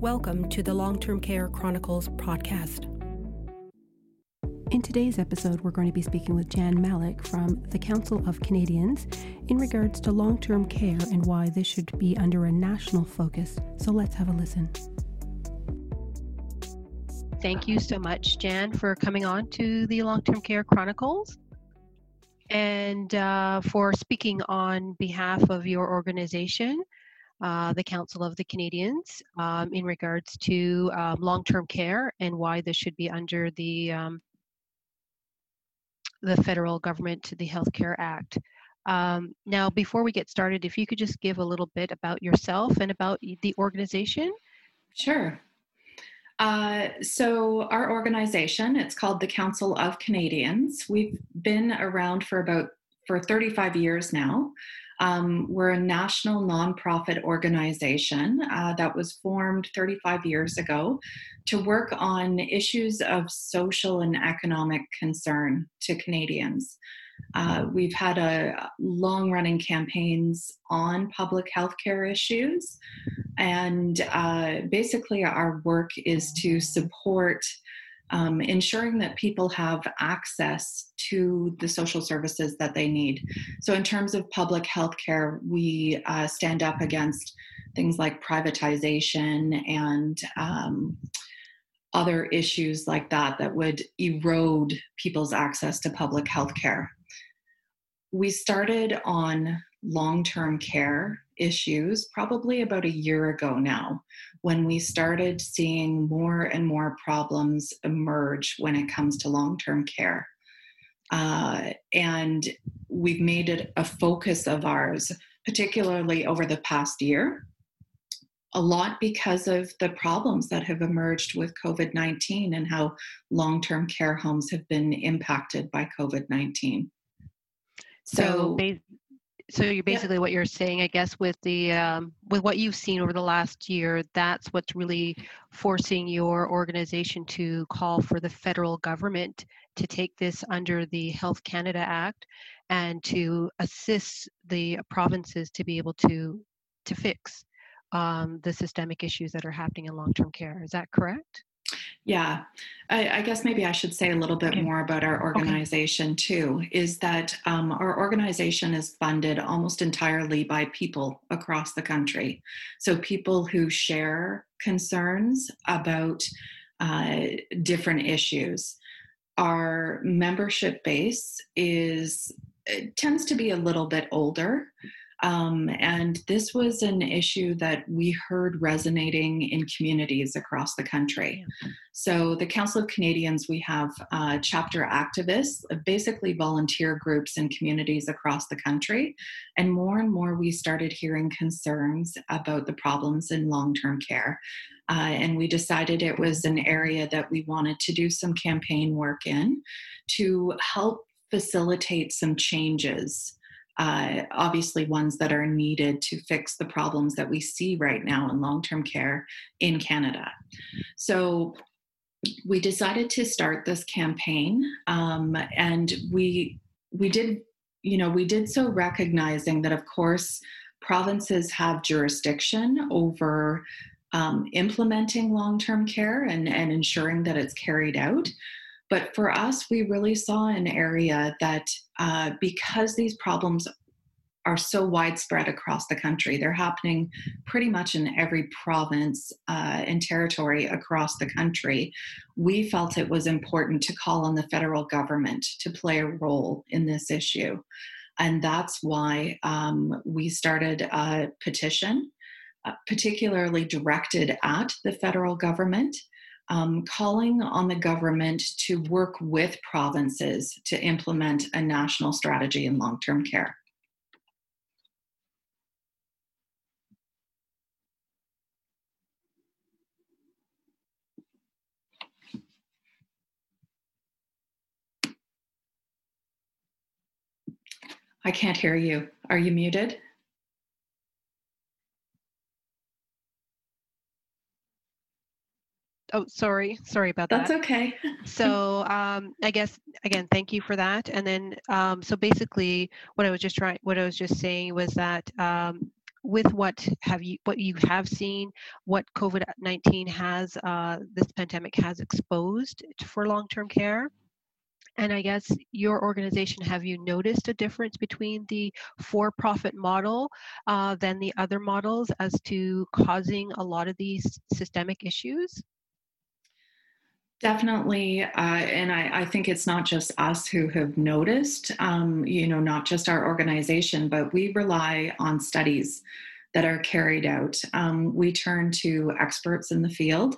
Welcome to the Long Term Care Chronicles podcast. In today's episode, we're going to be speaking with Jan Malek from the Council of Canadians in regards to long term care and why this should be under a national focus. So let's have a listen. Thank you so much, Jan, for coming on to the Long Term Care Chronicles and uh, for speaking on behalf of your organization uh, the Council of the Canadians um, in regards to um, long-term care and why this should be under the um, the federal government, to the Health Care Act. Um, now, before we get started, if you could just give a little bit about yourself and about the organization. Sure. Uh, so our organization, it's called the Council of Canadians. We've been around for about for 35 years now. Um, we're a national nonprofit organization uh, that was formed 35 years ago to work on issues of social and economic concern to Canadians. Uh, we've had a long running campaigns on public health care issues, and uh, basically, our work is to support um, ensuring that people have access to the social services that they need. So, in terms of public health care, we uh, stand up against things like privatization and um, other issues like that that would erode people's access to public health care. We started on long term care issues probably about a year ago now when we started seeing more and more problems emerge when it comes to long term care. Uh, and we've made it a focus of ours, particularly over the past year. A lot because of the problems that have emerged with COVID 19 and how long term care homes have been impacted by COVID 19. So, so so you're basically yeah. what you're saying i guess with the um, with what you've seen over the last year that's what's really forcing your organization to call for the federal government to take this under the health canada act and to assist the provinces to be able to to fix um, the systemic issues that are happening in long-term care is that correct yeah, I, I, guess maybe I should say a little bit okay. more about our organization okay. too. Is that um, our organization is funded almost entirely by people across the country. So people who share concerns about uh, different issues. Our membership base is tends to be a little bit older. Um, and this was an issue that we heard resonating in communities across the country. So, the Council of Canadians, we have uh, chapter activists, basically volunteer groups in communities across the country. And more and more, we started hearing concerns about the problems in long term care. Uh, and we decided it was an area that we wanted to do some campaign work in to help facilitate some changes uh, obviously ones that are needed to fix the problems that we see right now in long term care in Canada. So we decided to start this campaign um, and we we did you know we did so recognizing that of course provinces have jurisdiction over um, implementing long-term care and, and ensuring that it's carried out but for us, we really saw an area that uh, because these problems are so widespread across the country, they're happening pretty much in every province uh, and territory across the country. We felt it was important to call on the federal government to play a role in this issue. And that's why um, we started a petition, uh, particularly directed at the federal government um, calling on the government to work with provinces to implement a national strategy in long term care. I can't hear you. Are you muted? Oh sorry sorry about that. That's okay. So um, i guess again thank you for that. And then um, so basically what i was just trying what i was just saying was that um, with what have you what you have seen what covid-19 has uh, this pandemic has exposed for long-term care. And i guess your organization have you noticed a difference between the for-profit model uh, than the other models as to causing a lot of these systemic issues Definitely, uh, and I, I, think it's not just us who have noticed, um, you know, not just our organization, but we rely on studies that are carried out. Um, we turn to experts in the field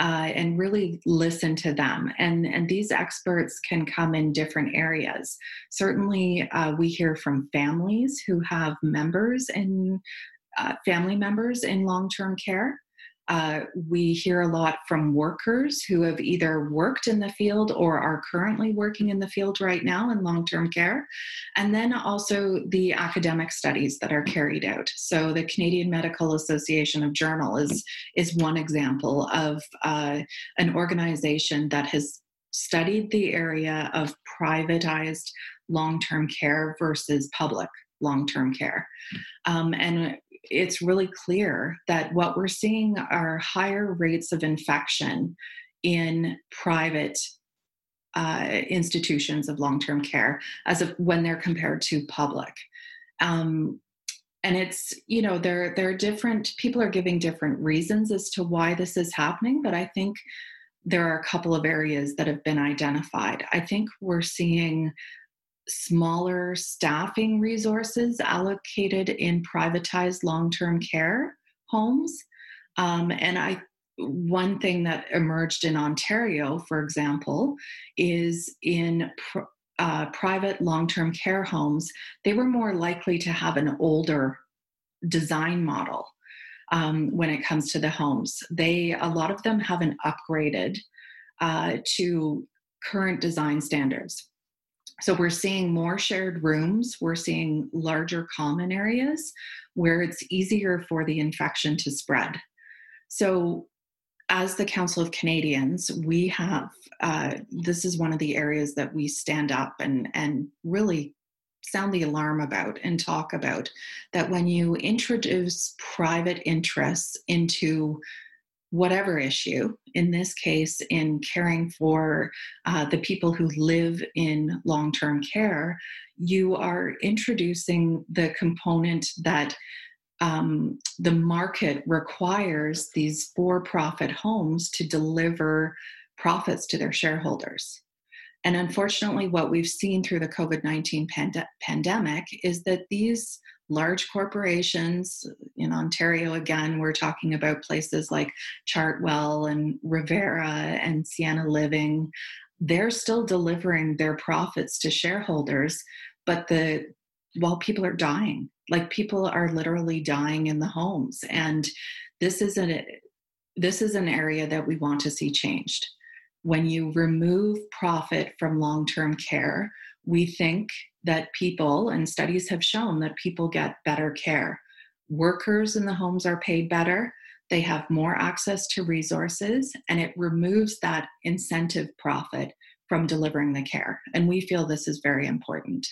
uh, and really listen to them. And, and these experts can come in different areas. Certainly, uh, we hear from families who have members and uh, family members in long term care. Uh, we hear a lot from workers who have either worked in the field or are currently working in the field right now in long term care. And then also the academic studies that are carried out. So, the Canadian Medical Association of Journal is, is one example of uh, an organization that has studied the area of privatized long term care versus public long term care. Um, and it's really clear that what we're seeing are higher rates of infection in private uh, institutions of long-term care as of when they're compared to public. Um, and it's you know there there are different people are giving different reasons as to why this is happening, but I think there are a couple of areas that have been identified. I think we're seeing smaller staffing resources allocated in privatized long-term care homes. Um, and i one thing that emerged in ontario for example is in pr- uh, private long-term care homes they were more likely to have an older design model um, when it comes to the homes. They a lot of them haven't upgraded uh, to current design standards so we're seeing more shared rooms, we're seeing larger common areas where it's easier for the infection to spread. So as the Council of Canadians, we have uh, this is one of the areas that we stand up and and really sound the alarm about and talk about that when you introduce private interests into whatever issue, in this case, in caring for uh, the people who live in long term care, you are introducing the component that um, the market requires these for profit homes to deliver profits to their shareholders. And unfortunately, what we've seen through the COVID 19 pand- pandemic is that these large corporations in Ontario, again, we're talking about places like Chartwell and Revera and Sienna Living. They're still delivering their profits to shareholders, but the while people are dying, like people are literally dying in the homes, and this is an this is an area that we want to see changed. When you remove profit from long-term care, we think that people, and studies have shown that people get better care. Workers in the homes are paid better, they have more access to resources, and it removes that incentive profit from delivering the care. And we feel this is very important.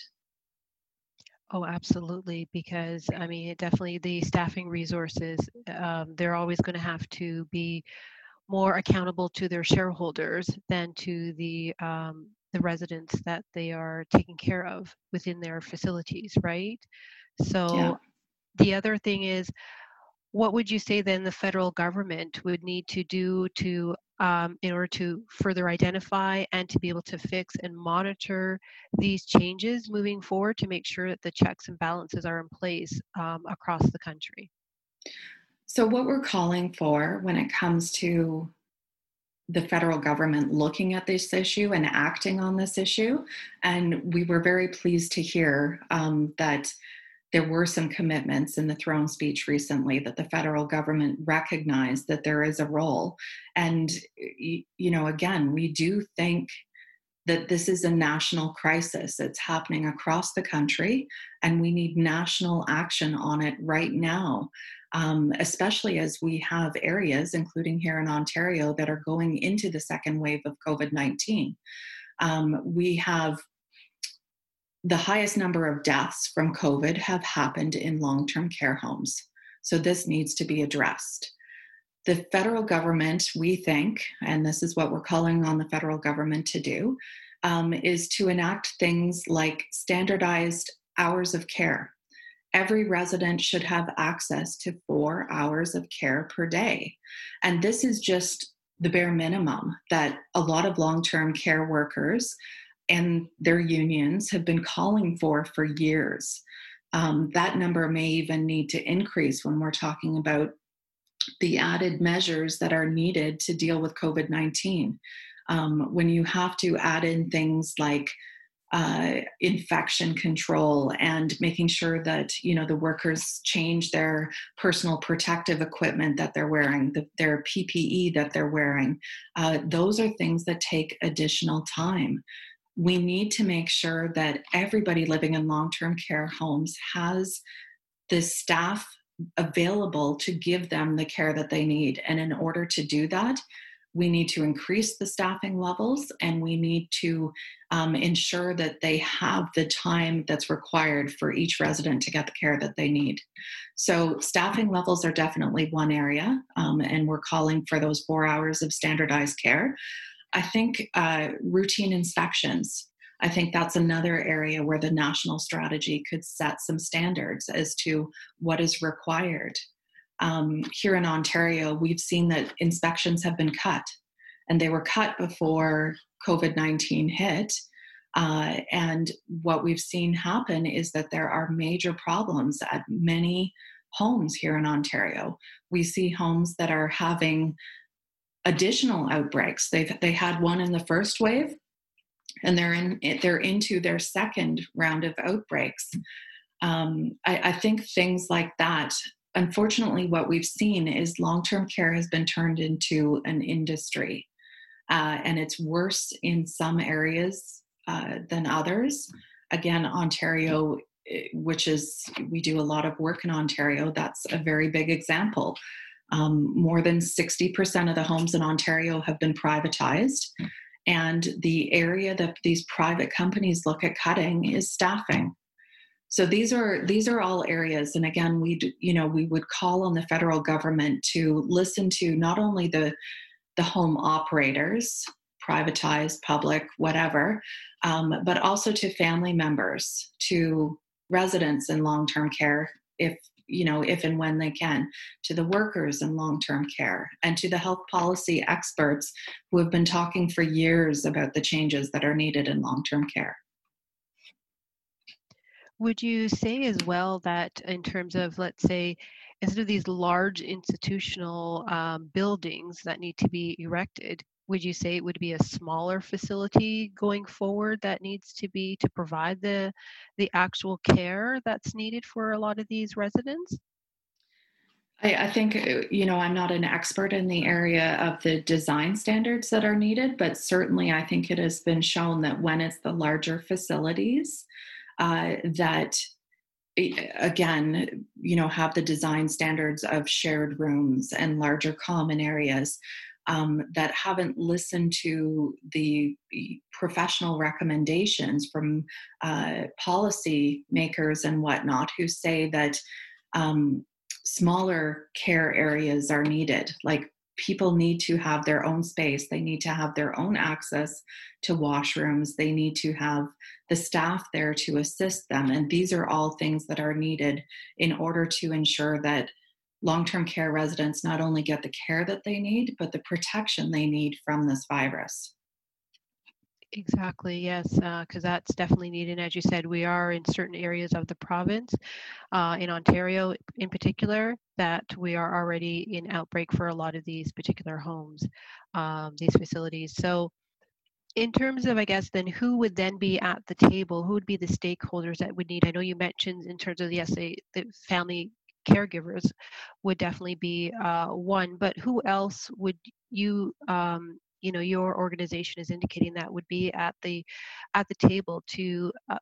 Oh, absolutely. Because I mean, definitely the staffing resources, um, they're always going to have to be more accountable to their shareholders than to the um, the residents that they are taking care of within their facilities, right? So yeah. the other thing is, what would you say then the federal government would need to do to um, in order to further identify and to be able to fix and monitor these changes moving forward to make sure that the checks and balances are in place um, across the country? So, what we're calling for when it comes to the federal government looking at this issue and acting on this issue. And we were very pleased to hear um, that there were some commitments in the throne speech recently that the federal government recognized that there is a role. And, you know, again, we do think that this is a national crisis. It's happening across the country, and we need national action on it right now um, especially as we have areas, including here in Ontario, that are going into the second wave of COVID 19. Um, we have the highest number of deaths from COVID have happened in long term care homes. So this needs to be addressed. The federal government, we think, and this is what we're calling on the federal government to do, um, is to enact things like standardized hours of care. Every resident should have access to four hours of care per day. And this is just the bare minimum that a lot of long term care workers and their unions have been calling for for years. Um, that number may even need to increase when we're talking about the added measures that are needed to deal with COVID 19. Um, when you have to add in things like uh, infection control and making sure that you know the workers change their personal protective equipment that they're wearing the, their ppe that they're wearing. Uh, those are things that take additional time. We need to make sure that everybody living in long-term care homes has the staff available to give them the care that they need. And in order to do that we need to increase the staffing levels and we need to um, ensure that they have the time that's required for each resident to get the care that they need. So, staffing levels are definitely one area, um, and we're calling for those four hours of standardized care. I think uh, routine inspections. I think that's another area where the national strategy could set some standards as to what is required um, here in Ontario, we've seen that inspections have been cut, and they were cut before COVID 19 hit. Uh, and what we've seen happen is that there are major problems at many homes here in Ontario. We see homes that are having additional outbreaks. They've they had one in the first wave, and they're in they're into their second round of outbreaks. Um, I, I, think things like that unfortunately, what we've seen is long term care has been turned into an industry. Uh, and it's worse in some areas uh, than others. Again, Ontario, eh, which is, we do a lot of work in Ontario, that's a very big example. Um, more than 60% of the homes in Ontario have been privatized. And the area that these private companies look at cutting is staffing so these are these are all areas and again we you know we would call on the federal government to listen to not only the the home operators privatized public whatever um, but also to family members to residents in long-term care if you know if and when they can to the workers in long-term care and to the health policy experts who have been talking for years about the changes that are needed in long-term care would you say as well that in terms of, let's say, instead of these large institutional um, buildings that need to be erected, would you say it would be a smaller facility going forward that needs to be to provide the the actual care that's needed for a lot of these residents? I, I, think, uh, you know, I'm not an expert in the area of the design standards that are needed, but certainly I think it has been shown that when it's the larger facilities, uh, that again you know have the design standards of shared rooms and larger common areas um, that haven't listened to the professional recommendations from uh, policy makers and whatnot who say that um, smaller care areas are needed like people need to have their own space. They need to have their own access to washrooms. They need to have the staff there to assist them. And these are all things that are needed in order to ensure that long-term care residents not only get the care that they need but the protection they need from this virus Exactly, yes, because uh, that's definitely needed. As you said, we are in certain areas of the province, uh, in Ontario in particular, that we are already in outbreak for a lot of these particular homes, um, these facilities. So, in terms of, I guess, then who would then be at the table? Who would be the stakeholders that would need? I know you mentioned in terms of the SA, the family caregivers would definitely be uh, one, but who else would you um, you know your organization is indicating that would be at the at the table to uh,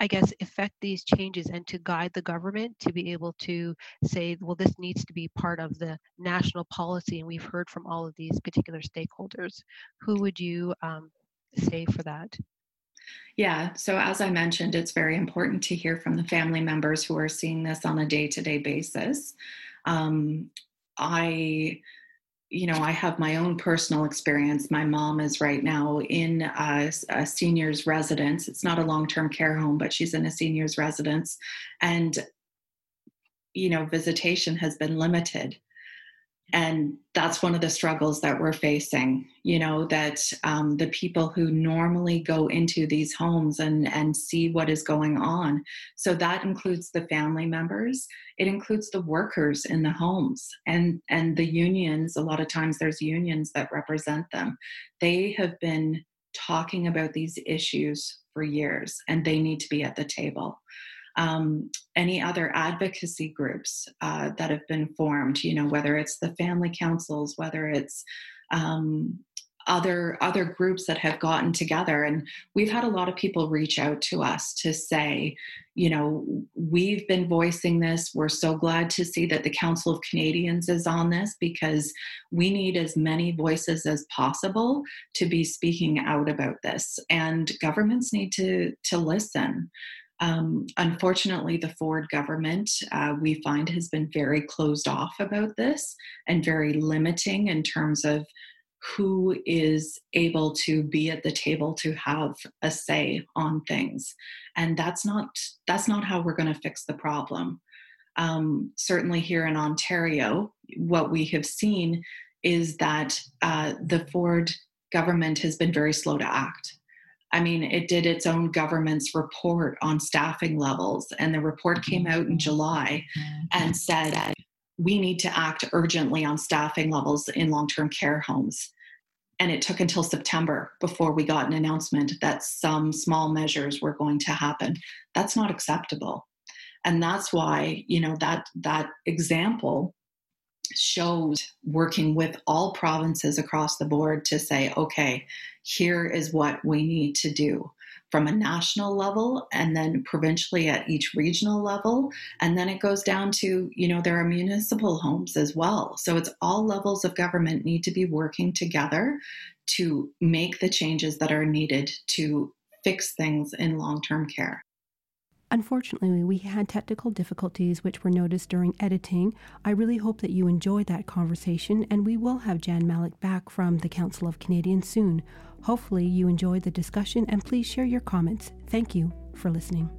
I guess affect these changes and to guide the government to be able to say, well, this needs to be part of the national policy. And we've heard from all of these particular stakeholders. Who would you um, say for that? Yeah, so as I mentioned, it's very important to hear from the family members who are seeing this on a day to day basis. Um, I you know, I have my own personal experience. My mom is right now in a, a senior's residence. It's not a long term care home, but she's in a senior's residence. And, you know, visitation has been limited and that's one of the struggles that we're facing you know that um, the people who normally go into these homes and and see what is going on. So that includes the family members. It includes the workers in the homes and and the unions. A lot of times there's unions that represent them. They have been talking about these issues for years and they need to be at the table um, any other advocacy groups uh, that have been formed, you know, whether it's the family councils, whether it's um, other other groups that have gotten together. And we've had a lot of people reach out to us to say you know we've been voicing this. We're so glad to see that the council of canadians is on this because we need as many voices as possible to be speaking out about this. And governments need to to listen um, unfortunately, the Ford government, uh, we find, has been very closed off about this and very limiting in terms of who is able to be at the table to have a say on things. And that's not that's not how we're going to fix the problem. Um, certainly here in ontario what we have seen is that uh, the ford government has been very slow to act I mean, it did its own government's report on staffing levels, and the report mm-hmm. came out in July mm-hmm. and said we need to act urgently on staffing levels in long term care homes. And it took until September before we got an announcement that some small measures were going to happen. That's not acceptable. And that's why, you know, that that example shows working with all provinces across the board to say, okay, here is what we need to do from a national level and then provincially at each regional level. And then it goes down to you know there are municipal homes as well. So it's all levels of government need to be working together to make the changes that are needed to fix things in long-term care Unfortunately, we had technical difficulties which were noticed during editing. I really hope that you enjoyed that conversation, and we will have Jan Malek back from the Council of Canadians soon. Hopefully, you enjoyed the discussion, and please share your comments. Thank you for listening.